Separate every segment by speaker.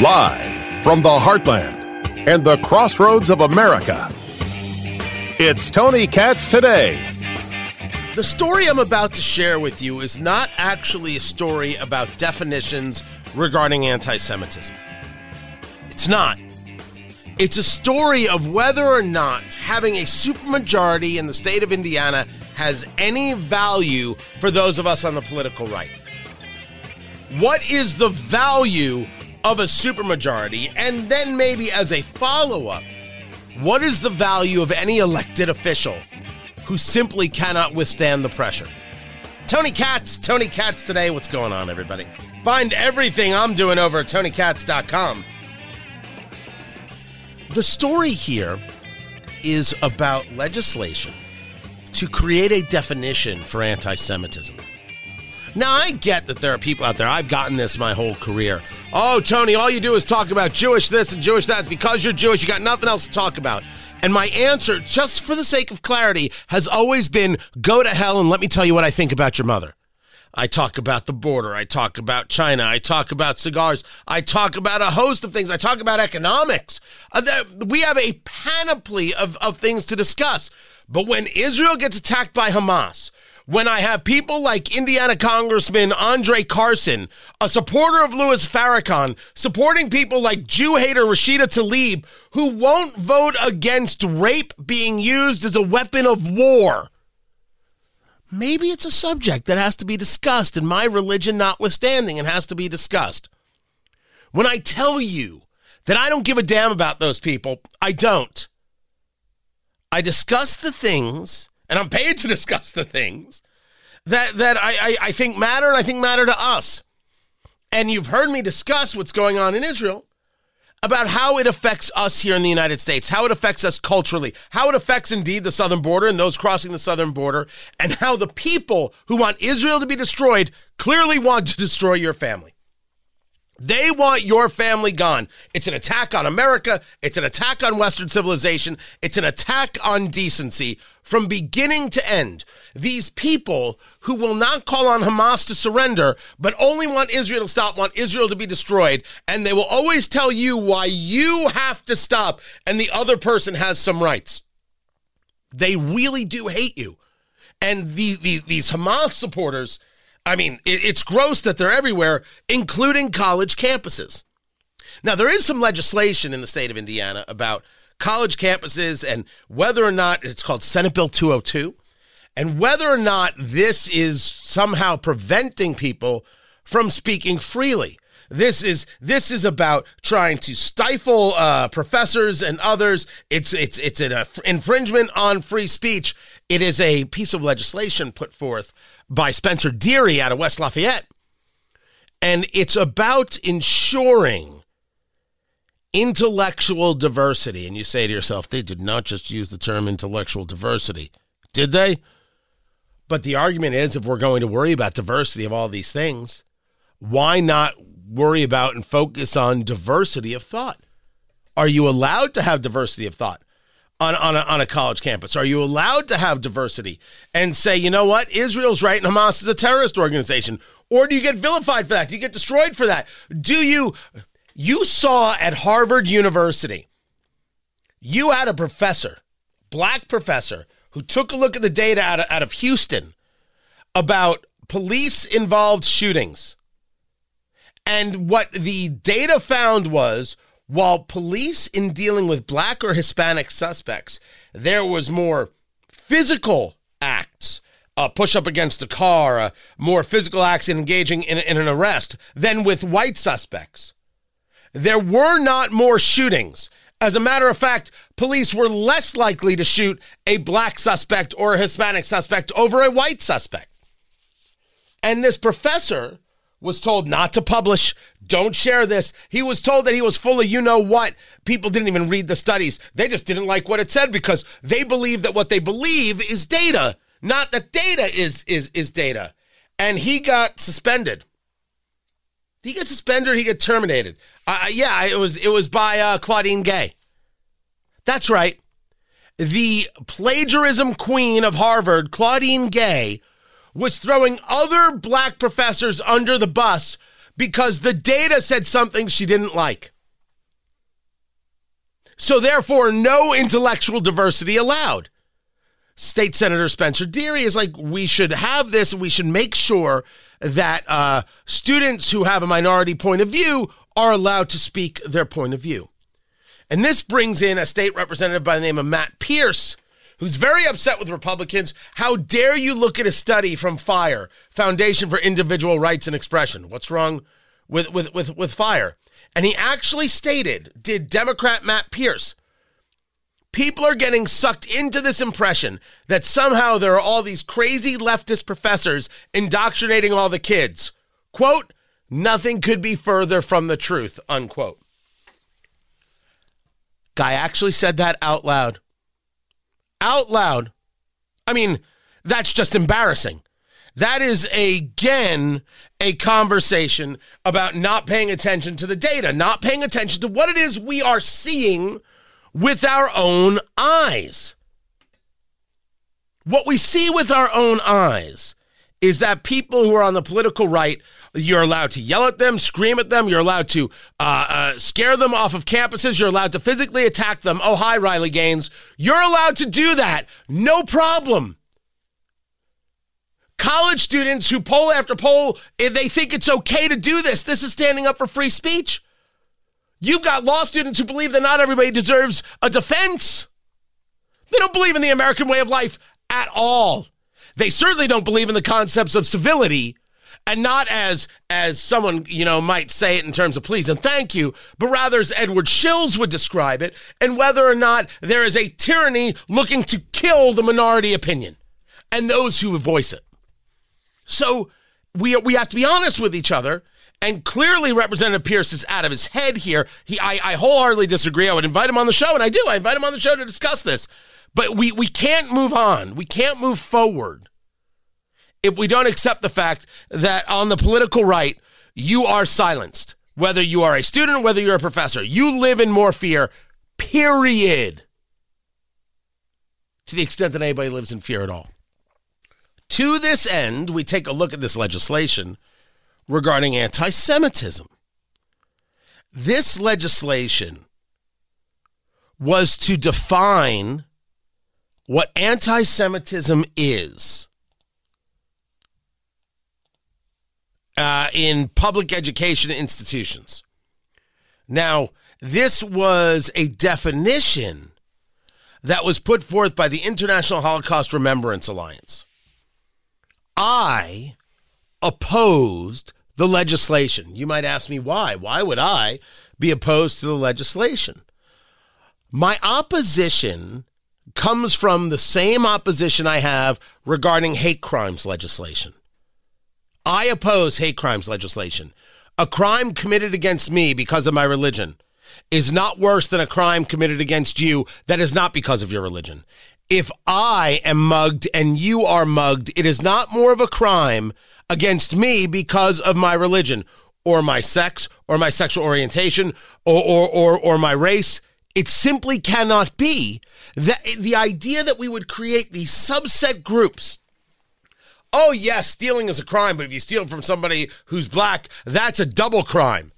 Speaker 1: Live from the heartland and the crossroads of America. It's Tony Katz today.
Speaker 2: The story I'm about to share with you is not actually a story about definitions regarding anti Semitism. It's not. It's a story of whether or not having a supermajority in the state of Indiana has any value for those of us on the political right. What is the value of a supermajority? And then, maybe as a follow up, what is the value of any elected official who simply cannot withstand the pressure? Tony Katz, Tony Katz today. What's going on, everybody? Find everything I'm doing over at TonyKatz.com. The story here is about legislation to create a definition for anti Semitism. Now, I get that there are people out there, I've gotten this my whole career. Oh, Tony, all you do is talk about Jewish this and Jewish that. It's because you're Jewish, you got nothing else to talk about. And my answer, just for the sake of clarity, has always been go to hell and let me tell you what I think about your mother. I talk about the border. I talk about China. I talk about cigars. I talk about a host of things. I talk about economics. Uh, we have a panoply of, of things to discuss. But when Israel gets attacked by Hamas, when I have people like Indiana Congressman Andre Carson, a supporter of Louis Farrakhan, supporting people like Jew hater Rashida Tlaib, who won't vote against rape being used as a weapon of war. Maybe it's a subject that has to be discussed, and my religion notwithstanding, it has to be discussed. When I tell you that I don't give a damn about those people, I don't. I discuss the things and I'm paid to discuss the things that that I, I, I think matter and I think matter to us. And you've heard me discuss what's going on in Israel about how it affects us here in the United States, how it affects us culturally, how it affects indeed the southern border and those crossing the southern border, and how the people who want Israel to be destroyed clearly want to destroy your family. They want your family gone. It's an attack on America. It's an attack on Western civilization. It's an attack on decency from beginning to end. These people who will not call on Hamas to surrender, but only want Israel to stop, want Israel to be destroyed, and they will always tell you why you have to stop and the other person has some rights. They really do hate you. And the, the, these Hamas supporters I mean, it's gross that they're everywhere, including college campuses. Now, there is some legislation in the state of Indiana about college campuses and whether or not it's called Senate Bill 202, and whether or not this is somehow preventing people from speaking freely. This is this is about trying to stifle uh, professors and others. It's it's it's an uh, infringement on free speech. It is a piece of legislation put forth by Spencer Deery out of West Lafayette, and it's about ensuring intellectual diversity. And you say to yourself, they did not just use the term intellectual diversity, did they? But the argument is if we're going to worry about diversity of all these things, why not worry about and focus on diversity of thought? Are you allowed to have diversity of thought? On, on, a, on a college campus? Are you allowed to have diversity and say, you know what, Israel's right and Hamas is a terrorist organization? Or do you get vilified for that? Do you get destroyed for that? Do you, you saw at Harvard University, you had a professor, black professor, who took a look at the data out of, out of Houston about police involved shootings. And what the data found was while police, in dealing with black or Hispanic suspects, there was more physical acts, a push up against a car, a more physical acts in engaging in, in an arrest than with white suspects. There were not more shootings. As a matter of fact, police were less likely to shoot a black suspect or a Hispanic suspect over a white suspect. And this professor was told not to publish, don't share this. He was told that he was full of you know what. People didn't even read the studies. They just didn't like what it said because they believe that what they believe is data, not that data is is is data. And he got suspended. He got suspended. He got terminated. Uh, yeah, it was it was by uh, Claudine Gay. That's right. The plagiarism queen of Harvard, Claudine Gay, was throwing other black professors under the bus because the data said something she didn't like. So, therefore, no intellectual diversity allowed. State Senator Spencer Deery is like, we should have this, we should make sure that uh, students who have a minority point of view are allowed to speak their point of view. And this brings in a state representative by the name of Matt Pierce, who's very upset with Republicans. How dare you look at a study from FIRE, Foundation for Individual Rights and Expression? What's wrong with, with, with, with FIRE? And he actually stated, did Democrat Matt Pierce, people are getting sucked into this impression that somehow there are all these crazy leftist professors indoctrinating all the kids. Quote, nothing could be further from the truth, unquote. Guy actually said that out loud out loud. I mean, that's just embarrassing. That is again a conversation about not paying attention to the data, not paying attention to what it is we are seeing with our own eyes. What we see with our own eyes is that people who are on the political right you're allowed to yell at them, scream at them. You're allowed to uh, uh, scare them off of campuses. You're allowed to physically attack them. Oh, hi, Riley Gaines. You're allowed to do that. No problem. College students who poll after poll, eh, they think it's okay to do this. This is standing up for free speech. You've got law students who believe that not everybody deserves a defense. They don't believe in the American way of life at all. They certainly don't believe in the concepts of civility and not as as someone you know might say it in terms of please and thank you, but rather as Edward Shils would describe it, and whether or not there is a tyranny looking to kill the minority opinion and those who voice it. So we we have to be honest with each other. And clearly, Representative Pierce is out of his head here. He, I, I wholeheartedly disagree. I would invite him on the show, and I do. I invite him on the show to discuss this. But we we can't move on. We can't move forward if we don't accept the fact that on the political right, you are silenced, whether you are a student, whether you're a professor, you live in more fear, period. To the extent that anybody lives in fear at all. To this end, we take a look at this legislation regarding anti Semitism. This legislation was to define what anti Semitism is uh, in public education institutions. Now, this was a definition that was put forth by the International Holocaust Remembrance Alliance. I opposed the legislation. You might ask me why. Why would I be opposed to the legislation? My opposition comes from the same opposition I have regarding hate crimes legislation. I oppose hate crimes legislation. A crime committed against me because of my religion is not worse than a crime committed against you that is not because of your religion. If I am mugged and you are mugged, it is not more of a crime against me because of my religion or my sex or my sexual orientation or, or, or, or my race. It simply cannot be that the idea that we would create these subset groups oh, yes, stealing is a crime, but if you steal from somebody who's black, that's a double crime.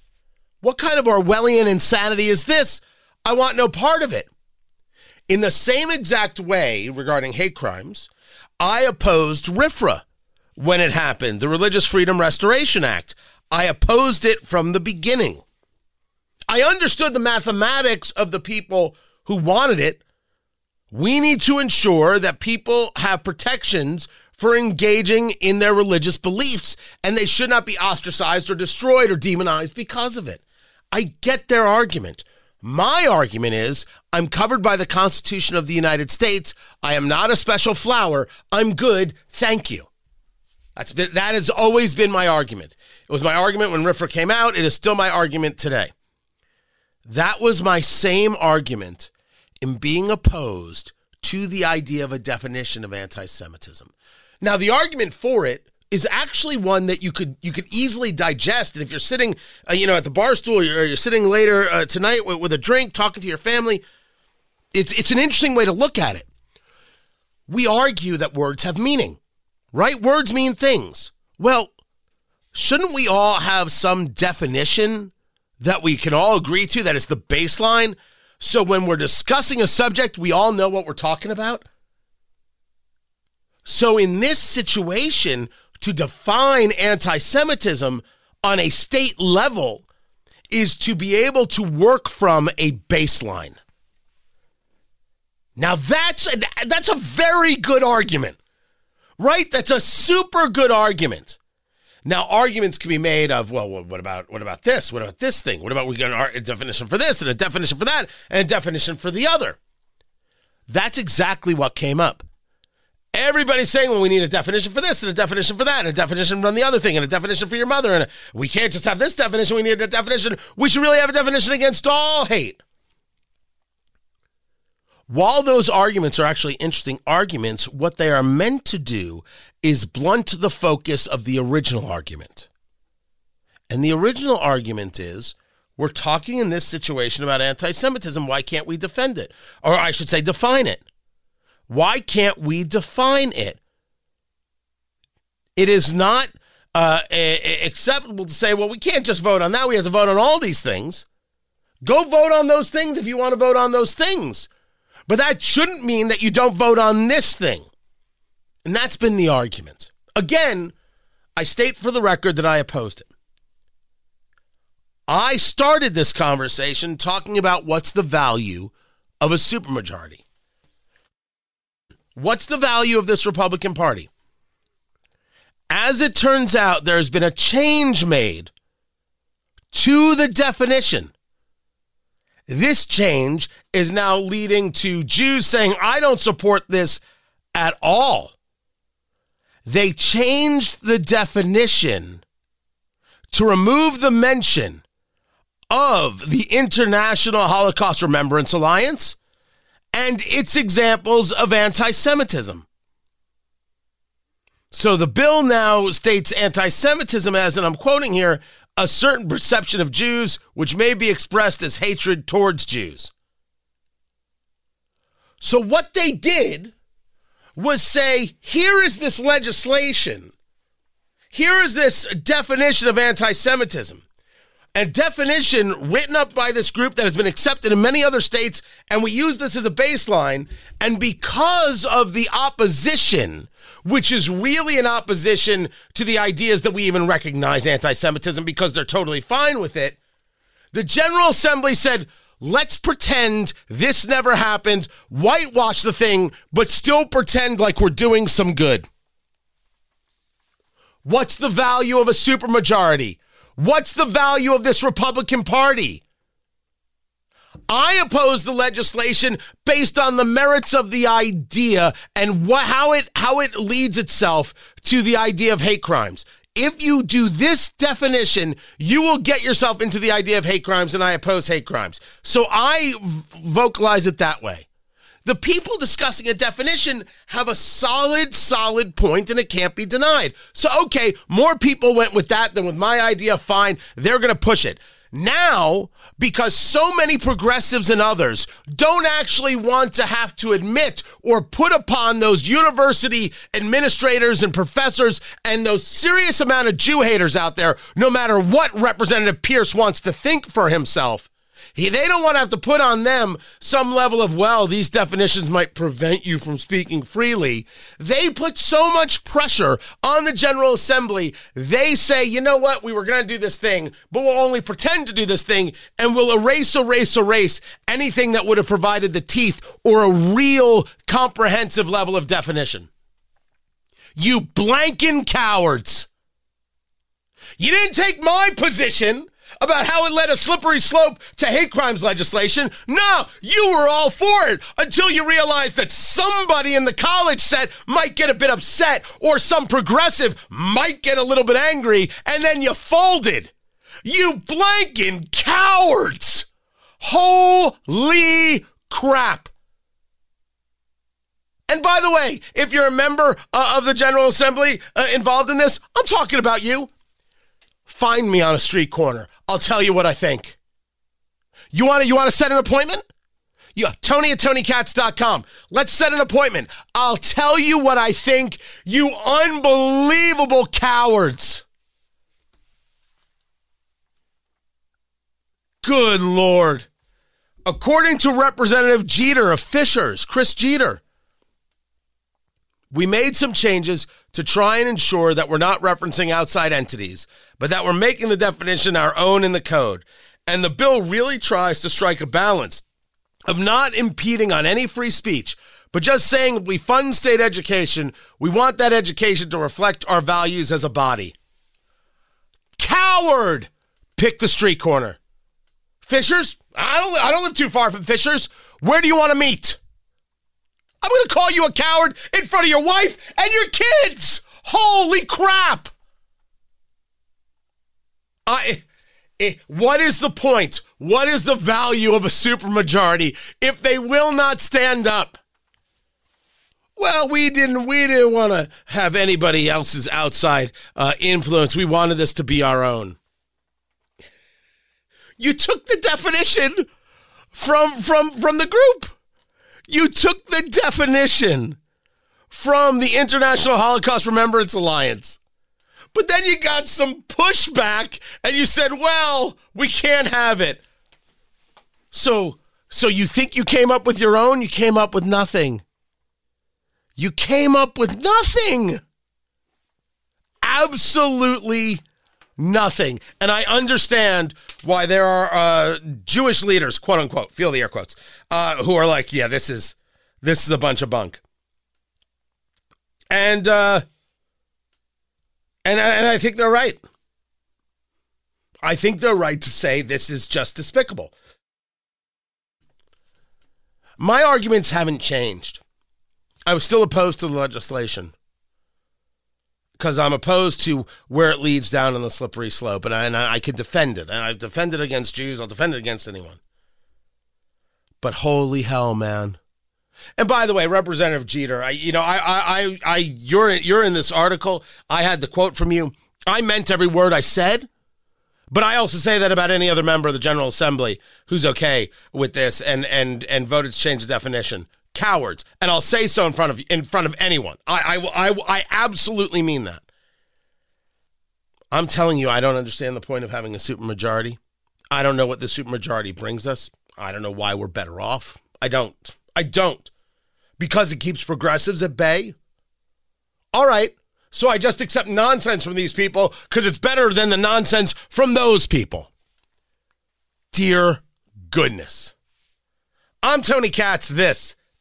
Speaker 2: What kind of Orwellian insanity is this? I want no part of it. In the same exact way regarding hate crimes, I opposed RFRA when it happened, the Religious Freedom Restoration Act. I opposed it from the beginning. I understood the mathematics of the people who wanted it. We need to ensure that people have protections for engaging in their religious beliefs, and they should not be ostracized or destroyed or demonized because of it. I get their argument. My argument is I'm covered by the Constitution of the United States. I am not a special flower. I'm good. Thank you. That's been, that has always been my argument. It was my argument when RFRA came out. It is still my argument today. That was my same argument in being opposed to the idea of a definition of anti-Semitism. Now, the argument for it is actually one that you could you could easily digest. And if you're sitting, uh, you know, at the bar stool, or you're, sitting later uh, tonight with, with a drink, talking to your family, it's it's an interesting way to look at it. We argue that words have meaning, right? Words mean things. Well, shouldn't we all have some definition that we can all agree to that is the baseline? So when we're discussing a subject, we all know what we're talking about. So in this situation, to define anti Semitism on a state level is to be able to work from a baseline. Now that's a, that's a very good argument. Right? That's a super good argument. Now arguments can be made of well what about what about this? What about this thing? What about we got a definition for this and a definition for that and a definition for the other? That's exactly what came up. Everybody's saying, well, we need a definition for this and a definition for that and a definition for the other thing and a definition for your mother. And a, we can't just have this definition. We need a definition. We should really have a definition against all hate. While those arguments are actually interesting arguments, what they are meant to do is blunt the focus of the original argument. And the original argument is we're talking in this situation about anti Semitism. Why can't we defend it? Or I should say, define it. Why can't we define it? It is not uh, acceptable to say, well, we can't just vote on that. We have to vote on all these things. Go vote on those things if you want to vote on those things. But that shouldn't mean that you don't vote on this thing. And that's been the argument. Again, I state for the record that I opposed it. I started this conversation talking about what's the value of a supermajority. What's the value of this Republican Party? As it turns out, there's been a change made to the definition. This change is now leading to Jews saying, I don't support this at all. They changed the definition to remove the mention of the International Holocaust Remembrance Alliance and its examples of anti Semitism. So the bill now states anti Semitism as, and I'm quoting here, a certain perception of Jews which may be expressed as hatred towards Jews. So what they did was say, here is this legislation, here is this definition of anti Semitism a definition written up by this group that has been accepted in many other states, and we use this as a baseline. And because of the opposition, which is really an opposition to the ideas that we even recognize anti Semitism because they're totally fine with it, the General Assembly said, let's pretend this never happened, whitewash the thing, but still pretend like we're doing some good. What's the value of a supermajority? What's the value of this Republican Party? I oppose the legislation based on the merits of the idea and what, how it how it leads itself to the idea of hate crimes. If you do this definition, you will get yourself into the idea of hate crimes, and I oppose hate crimes. So I vocalize it that way. The people discussing a definition have a solid, solid point and it can't be denied. So, okay, more people went with that than with my idea. Fine. They're going to push it. Now, because so many progressives and others don't actually want to have to admit or put upon those university administrators and professors and those serious amount of Jew haters out there, no matter what Representative Pierce wants to think for himself, he, they don't want to have to put on them some level of, well, these definitions might prevent you from speaking freely. They put so much pressure on the General Assembly. They say, you know what, we were going to do this thing, but we'll only pretend to do this thing and we'll erase, erase, erase anything that would have provided the teeth or a real comprehensive level of definition. You blanking cowards. You didn't take my position about how it led a slippery slope to hate crimes legislation. No, you were all for it until you realized that somebody in the college set might get a bit upset or some progressive might get a little bit angry, and then you folded. You blanking cowards! Holy crap! And by the way, if you're a member uh, of the General Assembly uh, involved in this, I'm talking about you. Find me on a street corner. I'll tell you what I think. You want to you want to set an appointment? Yeah, Tony at TonyKatz.com. Let's set an appointment. I'll tell you what I think, you unbelievable cowards. Good Lord. According to Representative Jeter of Fishers, Chris Jeter, we made some changes to try and ensure that we're not referencing outside entities, but that we're making the definition our own in the code. And the bill really tries to strike a balance of not impeding on any free speech, but just saying we fund state education, we want that education to reflect our values as a body. Coward! Pick the street corner. Fishers? I don't I don't live too far from Fishers. Where do you want to meet? I'm going to call you a coward in front of your wife and your kids. Holy crap. I it, what is the point? What is the value of a supermajority if they will not stand up? Well, we didn't. We didn't want to have anybody else's outside uh, influence. We wanted this to be our own. You took the definition from from from the group. You took the definition from the International Holocaust Remembrance Alliance. But then you got some pushback and you said, "Well, we can't have it." So, so you think you came up with your own? You came up with nothing. You came up with nothing. Absolutely nothing. And I understand why there are uh, Jewish leaders, quote unquote, feel the air quotes, uh, who are like, yeah, this is this is a bunch of bunk. And uh, and and I think they're right. I think they're right to say this is just despicable. My arguments haven't changed. I was still opposed to the legislation because I'm opposed to where it leads down on the slippery slope, and I, and I can defend it. And I've defended against Jews. I'll defend it against anyone. But holy hell, man! And by the way, Representative Jeter, I, you know, I, I, I, you're, you're in this article. I had the quote from you. I meant every word I said, but I also say that about any other member of the General Assembly who's okay with this and and and voted to change the definition cowards, and I'll say so in front of in front of anyone. I I I, I absolutely mean that. I'm telling you, I don't understand the point of having a supermajority. I don't know what the supermajority brings us. I don't know why we're better off. I don't. I don't. Because it keeps progressives at bay. All right. So I just accept nonsense from these people because it's better than the nonsense from those people. Dear goodness. I'm Tony Katz. This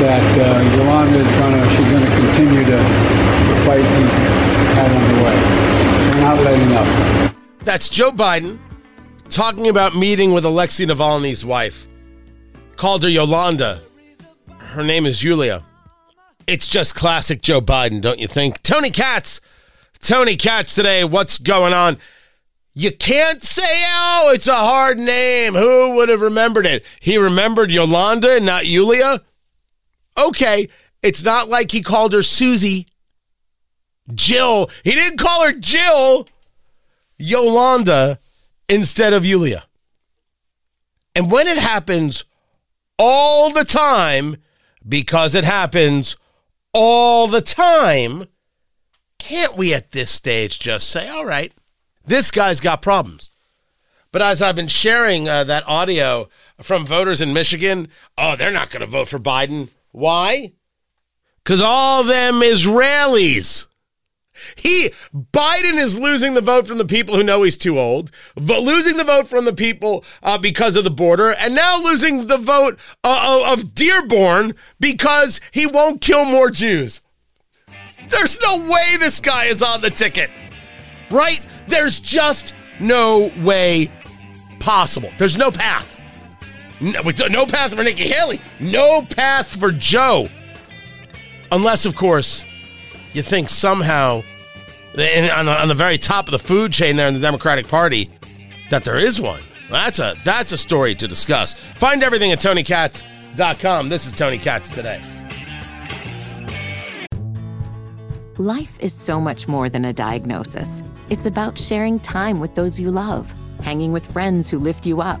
Speaker 3: That uh, Yolanda is gonna she's gonna continue to, to fight and have underway. We're not letting up.
Speaker 2: That's Joe Biden talking about meeting with Alexei Navalny's wife. Called her Yolanda. Her name is Yulia. It's just classic Joe Biden, don't you think? Tony Katz. Tony Katz today. What's going on? You can't say, oh, it's a hard name. Who would have remembered it? He remembered Yolanda and not Yulia? Okay, it's not like he called her Susie. Jill. He didn't call her Jill. Yolanda instead of Yulia. And when it happens all the time, because it happens all the time, can't we at this stage just say, all right, this guy's got problems? But as I've been sharing uh, that audio from voters in Michigan, oh, they're not going to vote for Biden. Why? Because all them Israelis. He Biden is losing the vote from the people who know he's too old, but losing the vote from the people uh, because of the border, and now losing the vote uh, of Dearborn because he won't kill more Jews. There's no way this guy is on the ticket, right? There's just no way possible. There's no path. No, no path for Nikki Haley. No path for Joe. Unless, of course, you think somehow, on the, on the very top of the food chain there in the Democratic Party, that there is one. That's a that's a story to discuss. Find everything at TonyKatz.com. This is Tony Katz today.
Speaker 4: Life is so much more than a diagnosis. It's about sharing time with those you love, hanging with friends who lift you up,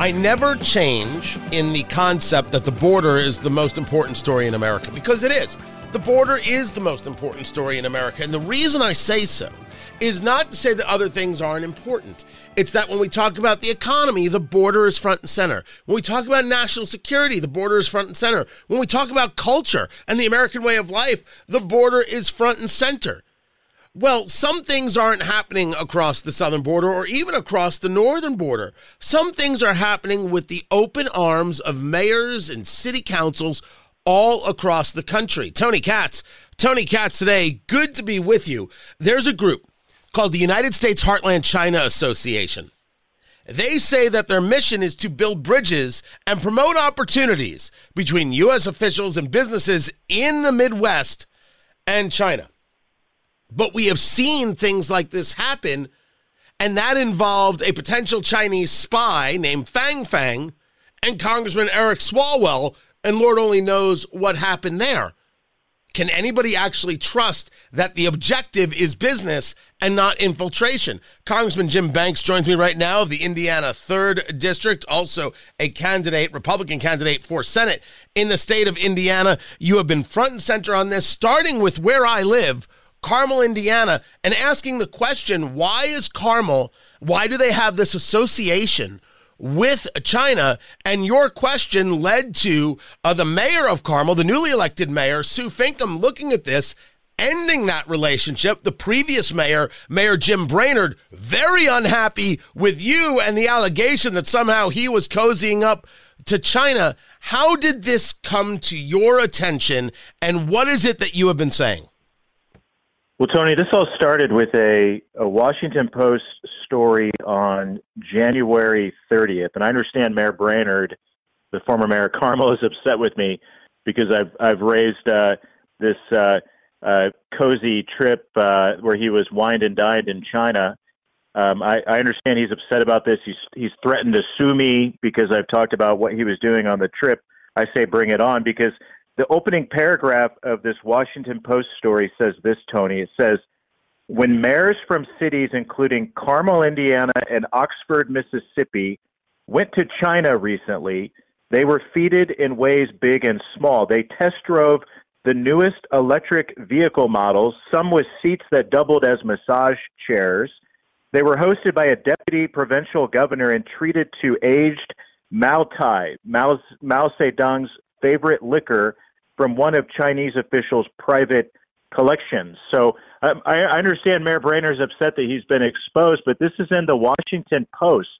Speaker 2: I never change in the concept that the border is the most important story in America because it is. The border is the most important story in America. And the reason I say so is not to say that other things aren't important. It's that when we talk about the economy, the border is front and center. When we talk about national security, the border is front and center. When we talk about culture and the American way of life, the border is front and center. Well, some things aren't happening across the southern border or even across the northern border. Some things are happening with the open arms of mayors and city councils all across the country. Tony Katz, Tony Katz today, good to be with you. There's a group called the United States Heartland China Association. They say that their mission is to build bridges and promote opportunities between U.S. officials and businesses in the Midwest and China. But we have seen things like this happen, and that involved a potential Chinese spy named Fang Fang and Congressman Eric Swalwell, and Lord only knows what happened there. Can anybody actually trust that the objective is business and not infiltration? Congressman Jim Banks joins me right now of the Indiana 3rd District, also a candidate, Republican candidate for Senate in the state of Indiana. You have been front and center on this, starting with where I live Carmel, Indiana, and asking the question why is Carmel, why do they have this association with China? And your question led to uh, the mayor of Carmel, the newly elected mayor, Sue Finkam, looking at this. Ending that relationship, the previous mayor, Mayor Jim Brainard, very unhappy with you and the allegation that somehow he was cozying up to China. How did this come to your attention, and what is it that you have been saying?
Speaker 5: Well, Tony, this all started with a, a Washington Post story on January 30th. And I understand Mayor Brainard, the former mayor of Carmel, is upset with me because I've, I've raised uh, this uh, uh, cozy trip uh, where he was wined and dined in China. Um, I, I understand he's upset about this. He's, he's threatened to sue me because I've talked about what he was doing on the trip. I say bring it on because the opening paragraph of this Washington Post story says this, Tony. It says, when mayors from cities including Carmel, Indiana, and Oxford, Mississippi, went to China recently, they were feted in ways big and small. They test drove the newest electric vehicle models, some with seats that doubled as massage chairs. They were hosted by a deputy provincial governor and treated to aged Mao Tai, Mao, Mao Zedong's favorite liquor, from one of Chinese officials' private collections. So um, I, I understand Mayor Brainard is upset that he's been exposed, but this is in the Washington Post.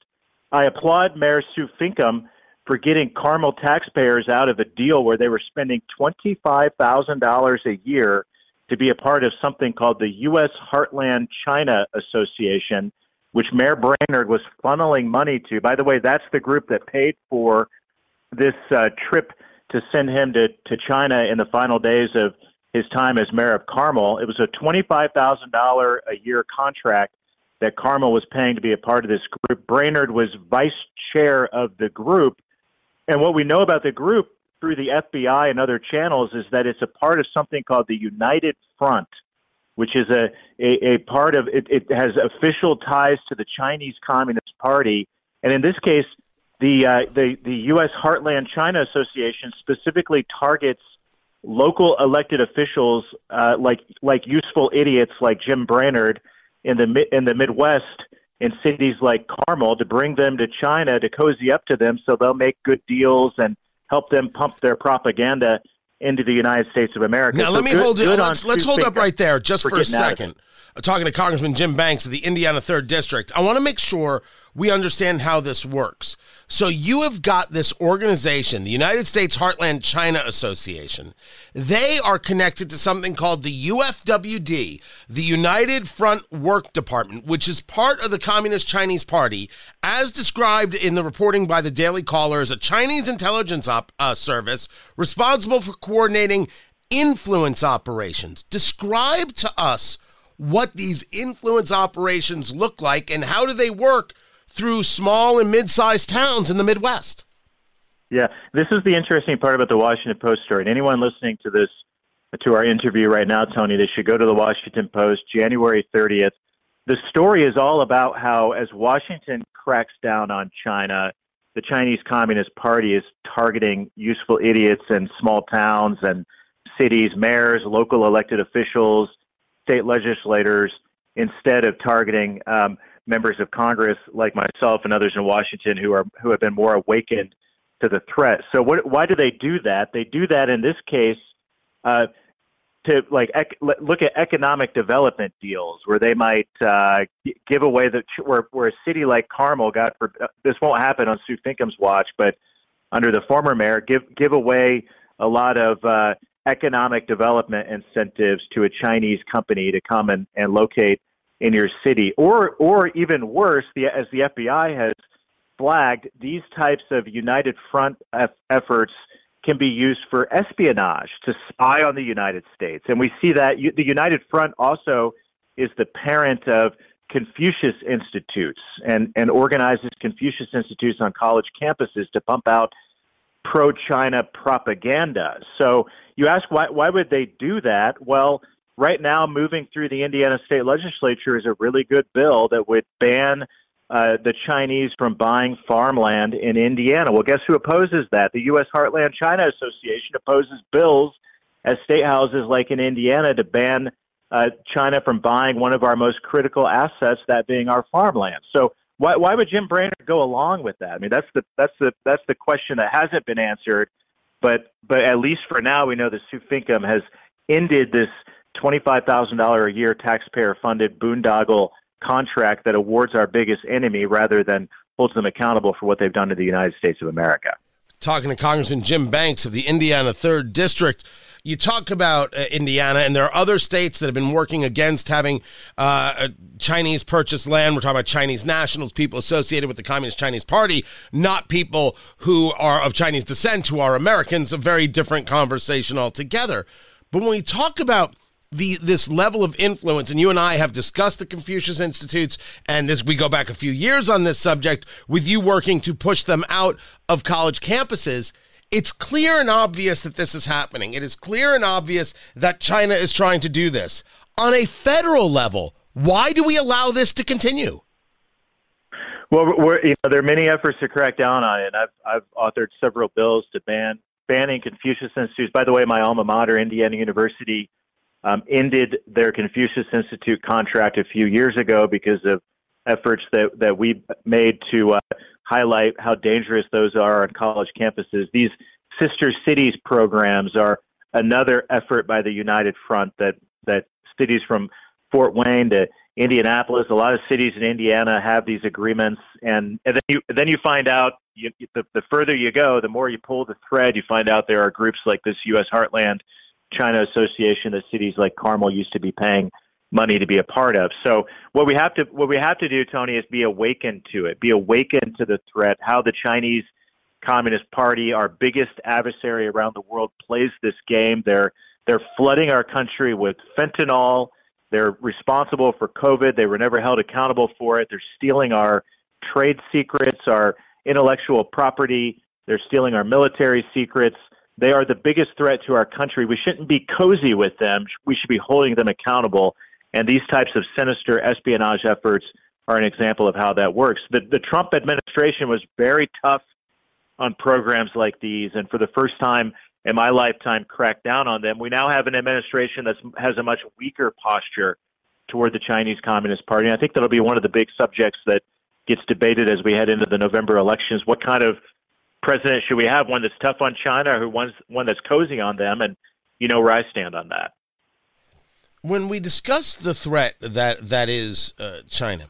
Speaker 5: I applaud Mayor Sue Finkam for getting Carmel taxpayers out of a deal where they were spending $25,000 a year to be a part of something called the U.S. Heartland China Association. which Mayor Brainard was funneling money to. By the way, that's the group that paid for this uh, trip to send him to, to China in the final days of his time as mayor of Carmel. It was a $25,000 a year contract that Carmel was paying to be a part of this group. Brainard was vice chair of the group. And what we know about the group through the FBI and other channels is that it's a part of something called the United Front, which is a, a, a part of it, it has official ties to the Chinese Communist Party. And in this case, the, uh, the, the U.S. Heartland China Association specifically targets local elected officials uh, like like useful idiots like Jim Brainard in the in the Midwest in cities like Carmel to bring them to China to cozy up to them so they'll make good deals and help them pump their propaganda into the United States of America.
Speaker 2: Now
Speaker 5: so
Speaker 2: let me
Speaker 5: good,
Speaker 2: hold it. Let's let's hold up right there just for, for a second. Talking to Congressman Jim Banks of the Indiana Third District, I want to make sure we understand how this works. So you have got this organization, the United States Heartland China Association. They are connected to something called the UFWD, the United Front Work Department, which is part of the Communist Chinese Party, as described in the reporting by the Daily Caller as a Chinese intelligence op- uh, service responsible for coordinating influence operations. Describe to us what these influence operations look like and how do they work through small and mid-sized towns in the Midwest.
Speaker 5: Yeah, this is the interesting part about the Washington Post story. And anyone listening to this, to our interview right now, Tony, they should go to the Washington Post, January 30th. The story is all about how, as Washington cracks down on China, the Chinese Communist Party is targeting useful idiots in small towns and cities, mayors, local elected officials, state legislators, instead of targeting um, members of Congress like myself and others in Washington who are who have been more awakened to the threat. So what, why do they do that? They do that in this case uh, to like ec- look at economic development deals where they might uh, give away the where where a city like Carmel got for this won't happen on Sue Finkam's watch, but under the former mayor give give away a lot of uh, economic development incentives to a Chinese company to come and, and locate in your city, or or even worse, the, as the FBI has flagged, these types of united front f- efforts can be used for espionage to spy on the United States, and we see that the United Front also is the parent of Confucius Institutes and and organizes Confucius Institutes on college campuses to pump out pro-China propaganda. So you ask why why would they do that? Well right now moving through the Indiana state legislature is a really good bill that would ban uh, the Chinese from buying farmland in Indiana. Well, guess who opposes that? The U.S. Heartland China Association opposes bills as state houses like in Indiana to ban uh, China from buying one of our most critical assets, that being our farmland. So why, why would Jim Brainard go along with that? I mean, that's the that's the that's the question that hasn't been answered. But but at least for now, we know that Sue Finkam has ended this $25,000 a year taxpayer funded boondoggle contract that awards our biggest enemy rather than holds them accountable for what they've done to the United States of America.
Speaker 2: Talking to Congressman Jim Banks of the Indiana 3rd District. You talk about uh, Indiana, and there are other states that have been working against having uh, Chinese purchased land. We're talking about Chinese nationals, people associated with the Communist Chinese Party, not people who are of Chinese descent, who are Americans. A very different conversation altogether. But when we talk about the this level of influence and you and I have discussed the Confucius Institutes and this we go back a few years on this subject with you working to push them out of college campuses. It's clear and obvious that this is happening. It is clear and obvious that China is trying to do this. On a federal level why do we allow this to continue?
Speaker 5: Well you know, there are many efforts to crack down on it. I've I've authored several bills to ban banning Confucius Institutes. By the way my alma mater Indiana University um, ended their Confucius Institute contract a few years ago because of efforts that, that we made to uh, highlight how dangerous those are on college campuses. These sister cities programs are another effort by the United Front that, that cities from Fort Wayne to Indianapolis, a lot of cities in Indiana have these agreements, and, and then you then you find out you, the, the further you go, the more you pull the thread, you find out there are groups like this U.S. Heartland China Association that cities like Carmel used to be paying money to be a part of. So what we have to what we have to do, Tony, is be awakened to it. Be awakened to the threat. How the Chinese Communist Party, our biggest adversary around the world, plays this game. They're they're flooding our country with fentanyl. They're responsible for COVID. They were never held accountable for it. They're stealing our trade secrets, our intellectual property. They're stealing our military secrets. They are the biggest threat to our country. We shouldn't be cozy with them. We should be holding them accountable. And these types of sinister espionage efforts are an example of how that works. The, the Trump administration was very tough on programs like these, and for the first time in my lifetime, cracked down on them. We now have an administration that has a much weaker posture toward the Chinese Communist Party. And I think that'll be one of the big subjects that gets debated as we head into the November elections. What kind of president should we have? One that's tough on China, or one one that's cozy on them? And you know where I stand on that
Speaker 2: when we discuss the threat that that is uh, China,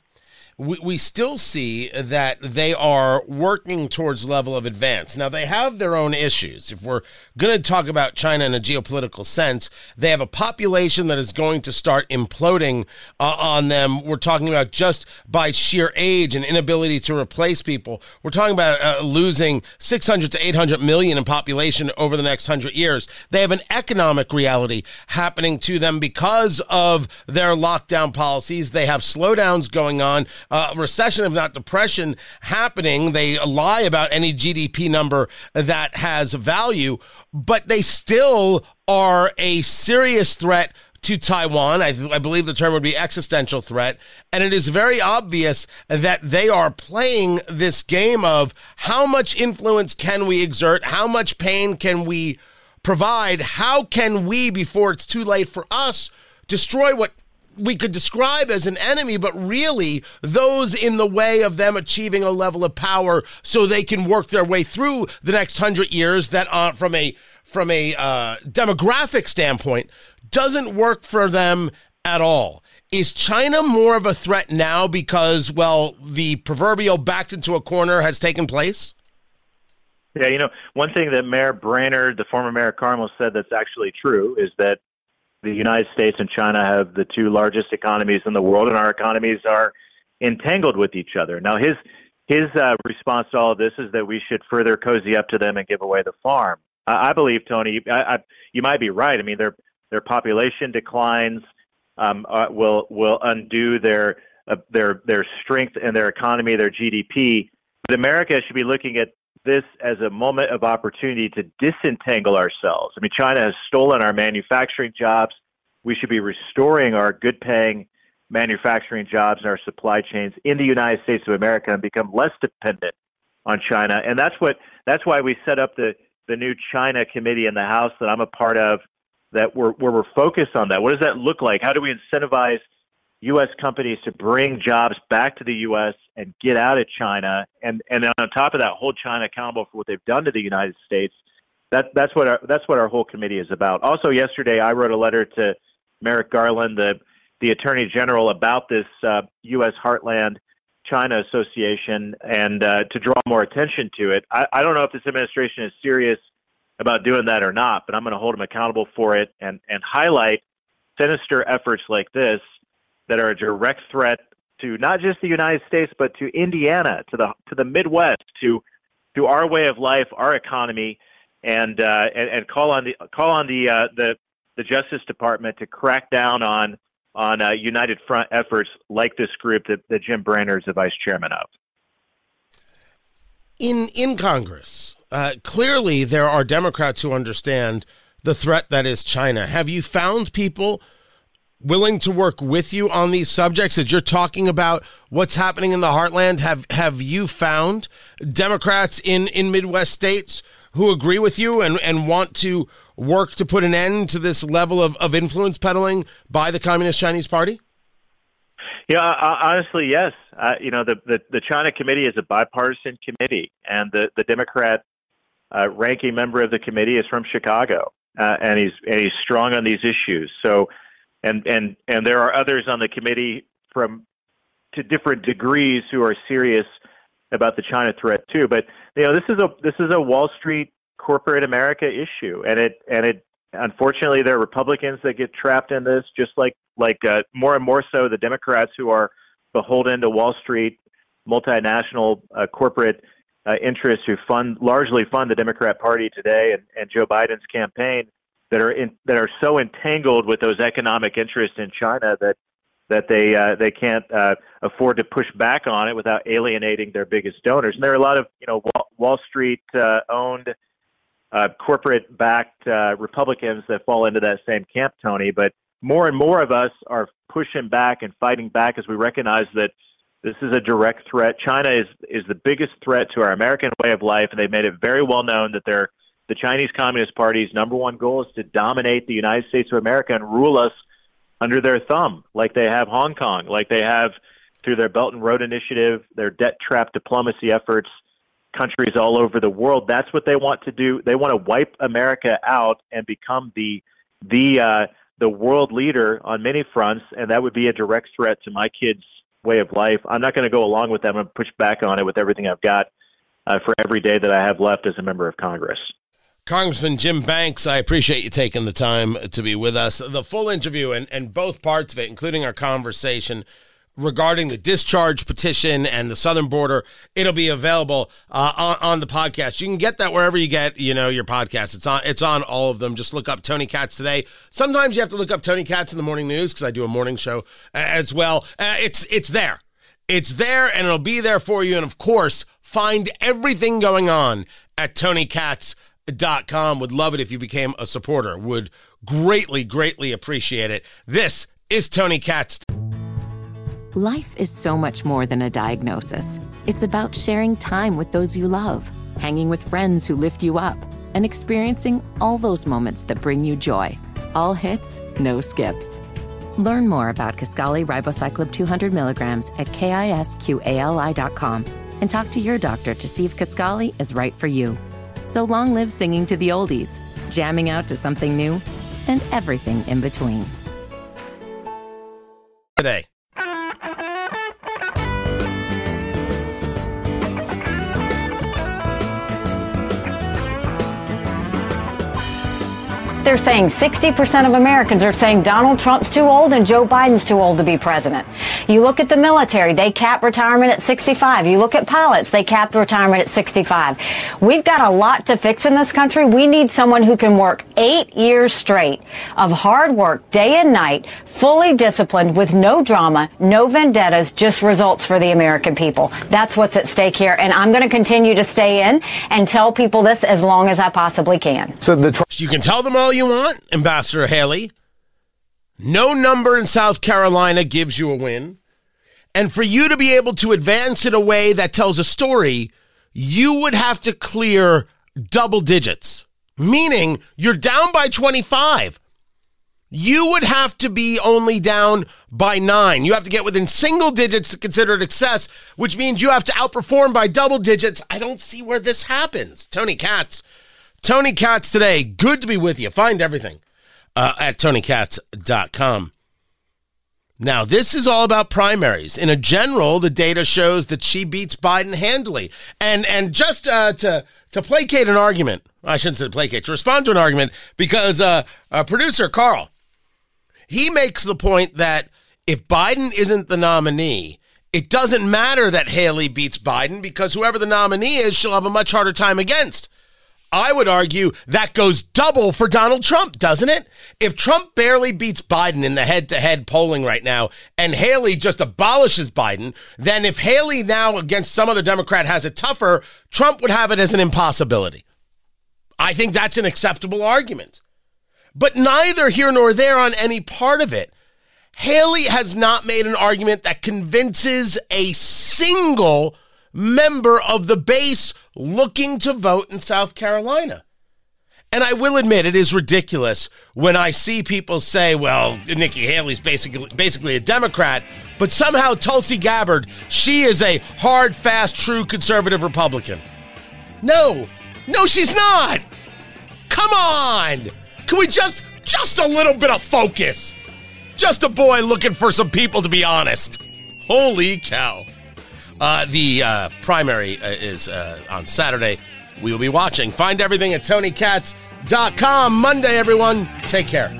Speaker 2: we, we still see that they are working towards level of advance. Now they have their own issues. If we're going to talk about China in a geopolitical sense, they have a population that is going to start imploding uh, on them. We're talking about just by sheer age and inability to replace people. We're talking about uh, losing 600 to 800 million in population over the next 100 years. They have an economic reality happening to them because of their lockdown policies. They have slowdowns going on uh, recession, if not depression, happening. They lie about any GDP number that has value, but they still are a serious threat to Taiwan. I, I, believe the term would be existential threat. And it is very obvious that they are playing this game of how much influence can we exert? How much pain can we provide? How can we, before it's too late for us, destroy what we could describe as an enemy, but really those in the way of them achieving a level of power so they can work their way through the next hundred years that uh, from a from a uh, demographic standpoint doesn't work for them at all. Is China more of a threat now because, well, the proverbial backed into a corner has taken place?
Speaker 5: Yeah, you know, one thing that Mayor Brainard, the former Mayor of Carmel, said that's actually true is that the United States and China have the two largest economies in the world, and our economies are entangled with each other. Now, his his uh, response to all of this is that we should further cozy up to them and give away the farm. I, I believe, Tony, I, I, you might be right. I mean, their their population declines um, uh, will will undo their uh, their their strength and their economy, their GDP. But America should be looking at this as a moment of opportunity to disentangle ourselves. I mean, China has stolen our manufacturing jobs. We should be restoring our good paying manufacturing jobs and our supply chains in the United States of America and become less dependent on China. And that's what that's why we set up the the new China committee in the House that I'm a part of that we're where we're focused on that. What does that look like? How do we incentivize U.S. companies to bring jobs back to the U.S. and get out of China, and and on top of that, hold China accountable for what they've done to the United States. That that's what our that's what our whole committee is about. Also, yesterday I wrote a letter to Merrick Garland, the the Attorney General, about this uh, U.S. Heartland China Association, and uh, to draw more attention to it. I, I don't know if this administration is serious about doing that or not, but I'm going to hold them accountable for it and and highlight sinister efforts like this that are a direct threat to not just the United States, but to Indiana, to the to the Midwest, to to our way of life, our economy, and uh, and, and call on the call on the uh, the the Justice Department to crack down on on uh, United Front efforts like this group that, that Jim Brainard is the vice chairman of.
Speaker 2: In in Congress, uh, clearly there are Democrats who understand the threat that is China. Have you found people? Willing to work with you on these subjects as you're talking about what's happening in the heartland have have you found democrats in in midwest states who agree with you and and want to work to put an end to this level of, of influence peddling by the communist chinese party?
Speaker 5: Yeah honestly yes. Uh, you know the, the the china committee is a bipartisan committee and the the democrat uh, ranking member of the committee is from chicago uh, and he's and he's strong on these issues. So and and and there are others on the committee from to different degrees who are serious about the China threat too. But you know, this is a this is a Wall Street corporate America issue, and it and it unfortunately there are Republicans that get trapped in this, just like like uh, more and more so the Democrats who are beholden to Wall Street, multinational uh, corporate uh, interests who fund largely fund the Democrat Party today and, and Joe Biden's campaign that are in, that are so entangled with those economic interests in China that that they uh, they can't uh, afford to push back on it without alienating their biggest donors. And there are a lot of you know Wall, Street uh, owned, uh, corporate backed uh, Republicans that fall into that same camp, Tony. But more and more of us are pushing back and fighting back as we recognize that this is a direct threat. China is is the biggest threat to our American way of life, and they've made it very well known that they're the Chinese Communist Party's number one goal is to dominate the United States of America and rule us under their thumb, like they have Hong Kong, like they have through their Belt and Road Initiative, their debt trap diplomacy efforts, countries all over the world. That's what they want to do. They want to wipe America out and become the the uh, the world leader on many fronts, and that would be a direct threat to my kids' way of life. I'm not going to go along with that. I'm going to push back on it with everything I've got uh, for every day that I have left as a member of Congress.
Speaker 2: Congressman Jim Banks, I appreciate you taking the time to be with us. The full interview and, and both parts of it, including our conversation regarding the discharge petition and the southern border, it'll be available uh, on, on the podcast. You can get that wherever you get you know your podcast. It's on it's on all of them. Just look up Tony Katz today. Sometimes you have to look up Tony Katz in the morning news because I do a morning show as well. Uh, it's it's there. It's there and it'll be there for you. And of course, find everything going on at Tony Katz com. Would love it if you became a supporter. Would greatly, greatly appreciate it. This is Tony Katz.
Speaker 4: Life is so much more than a diagnosis. It's about sharing time with those you love, hanging with friends who lift you up, and experiencing all those moments that bring you joy. All hits, no skips. Learn more about Kisqali Ribociclib 200 milligrams at kisqali.com and talk to your doctor to see if Kisqali is right for you. So long live singing to the oldies, jamming out to something new, and everything in between.
Speaker 2: Today.
Speaker 6: They're saying 60% of Americans are saying Donald Trump's too old and Joe Biden's too old to be president. You look at the military, they cap retirement at 65. You look at pilots, they cap retirement at 65. We've got a lot to fix in this country. We need someone who can work eight years straight of hard work, day and night, fully disciplined with no drama, no vendettas, just results for the American people. That's what's at stake here. And I'm going to continue to stay in and tell people this as long as I possibly can.
Speaker 2: So the tr- you can tell them all you want, Ambassador Haley. No number in South Carolina gives you a win. And for you to be able to advance in a way that tells a story, you would have to clear double digits, meaning you're down by 25 you would have to be only down by nine. You have to get within single digits to consider it success, which means you have to outperform by double digits. I don't see where this happens. Tony Katz. Tony Katz today. Good to be with you. Find everything uh, at tonykatz.com. Now, this is all about primaries. In a general, the data shows that she beats Biden handily. And and just uh, to to placate an argument, I shouldn't say placate, to respond to an argument, because uh, uh, producer Carl he makes the point that if Biden isn't the nominee, it doesn't matter that Haley beats Biden because whoever the nominee is, she'll have a much harder time against. I would argue that goes double for Donald Trump, doesn't it? If Trump barely beats Biden in the head to head polling right now and Haley just abolishes Biden, then if Haley now against some other Democrat has it tougher, Trump would have it as an impossibility. I think that's an acceptable argument. But neither here nor there on any part of it. Haley has not made an argument that convinces a single member of the base looking to vote in South Carolina. And I will admit it is ridiculous when I see people say, well, Nikki Haley's basically basically a Democrat, but somehow Tulsi Gabbard, she is a hard, fast, true conservative Republican. No, no, she's not. Come on. Can we just just a little bit of focus? Just a boy looking for some people to be honest. Holy cow. Uh, the uh, primary uh, is uh, on Saturday. We will be watching. Find everything at TonyKatz.com. Monday, everyone. Take care.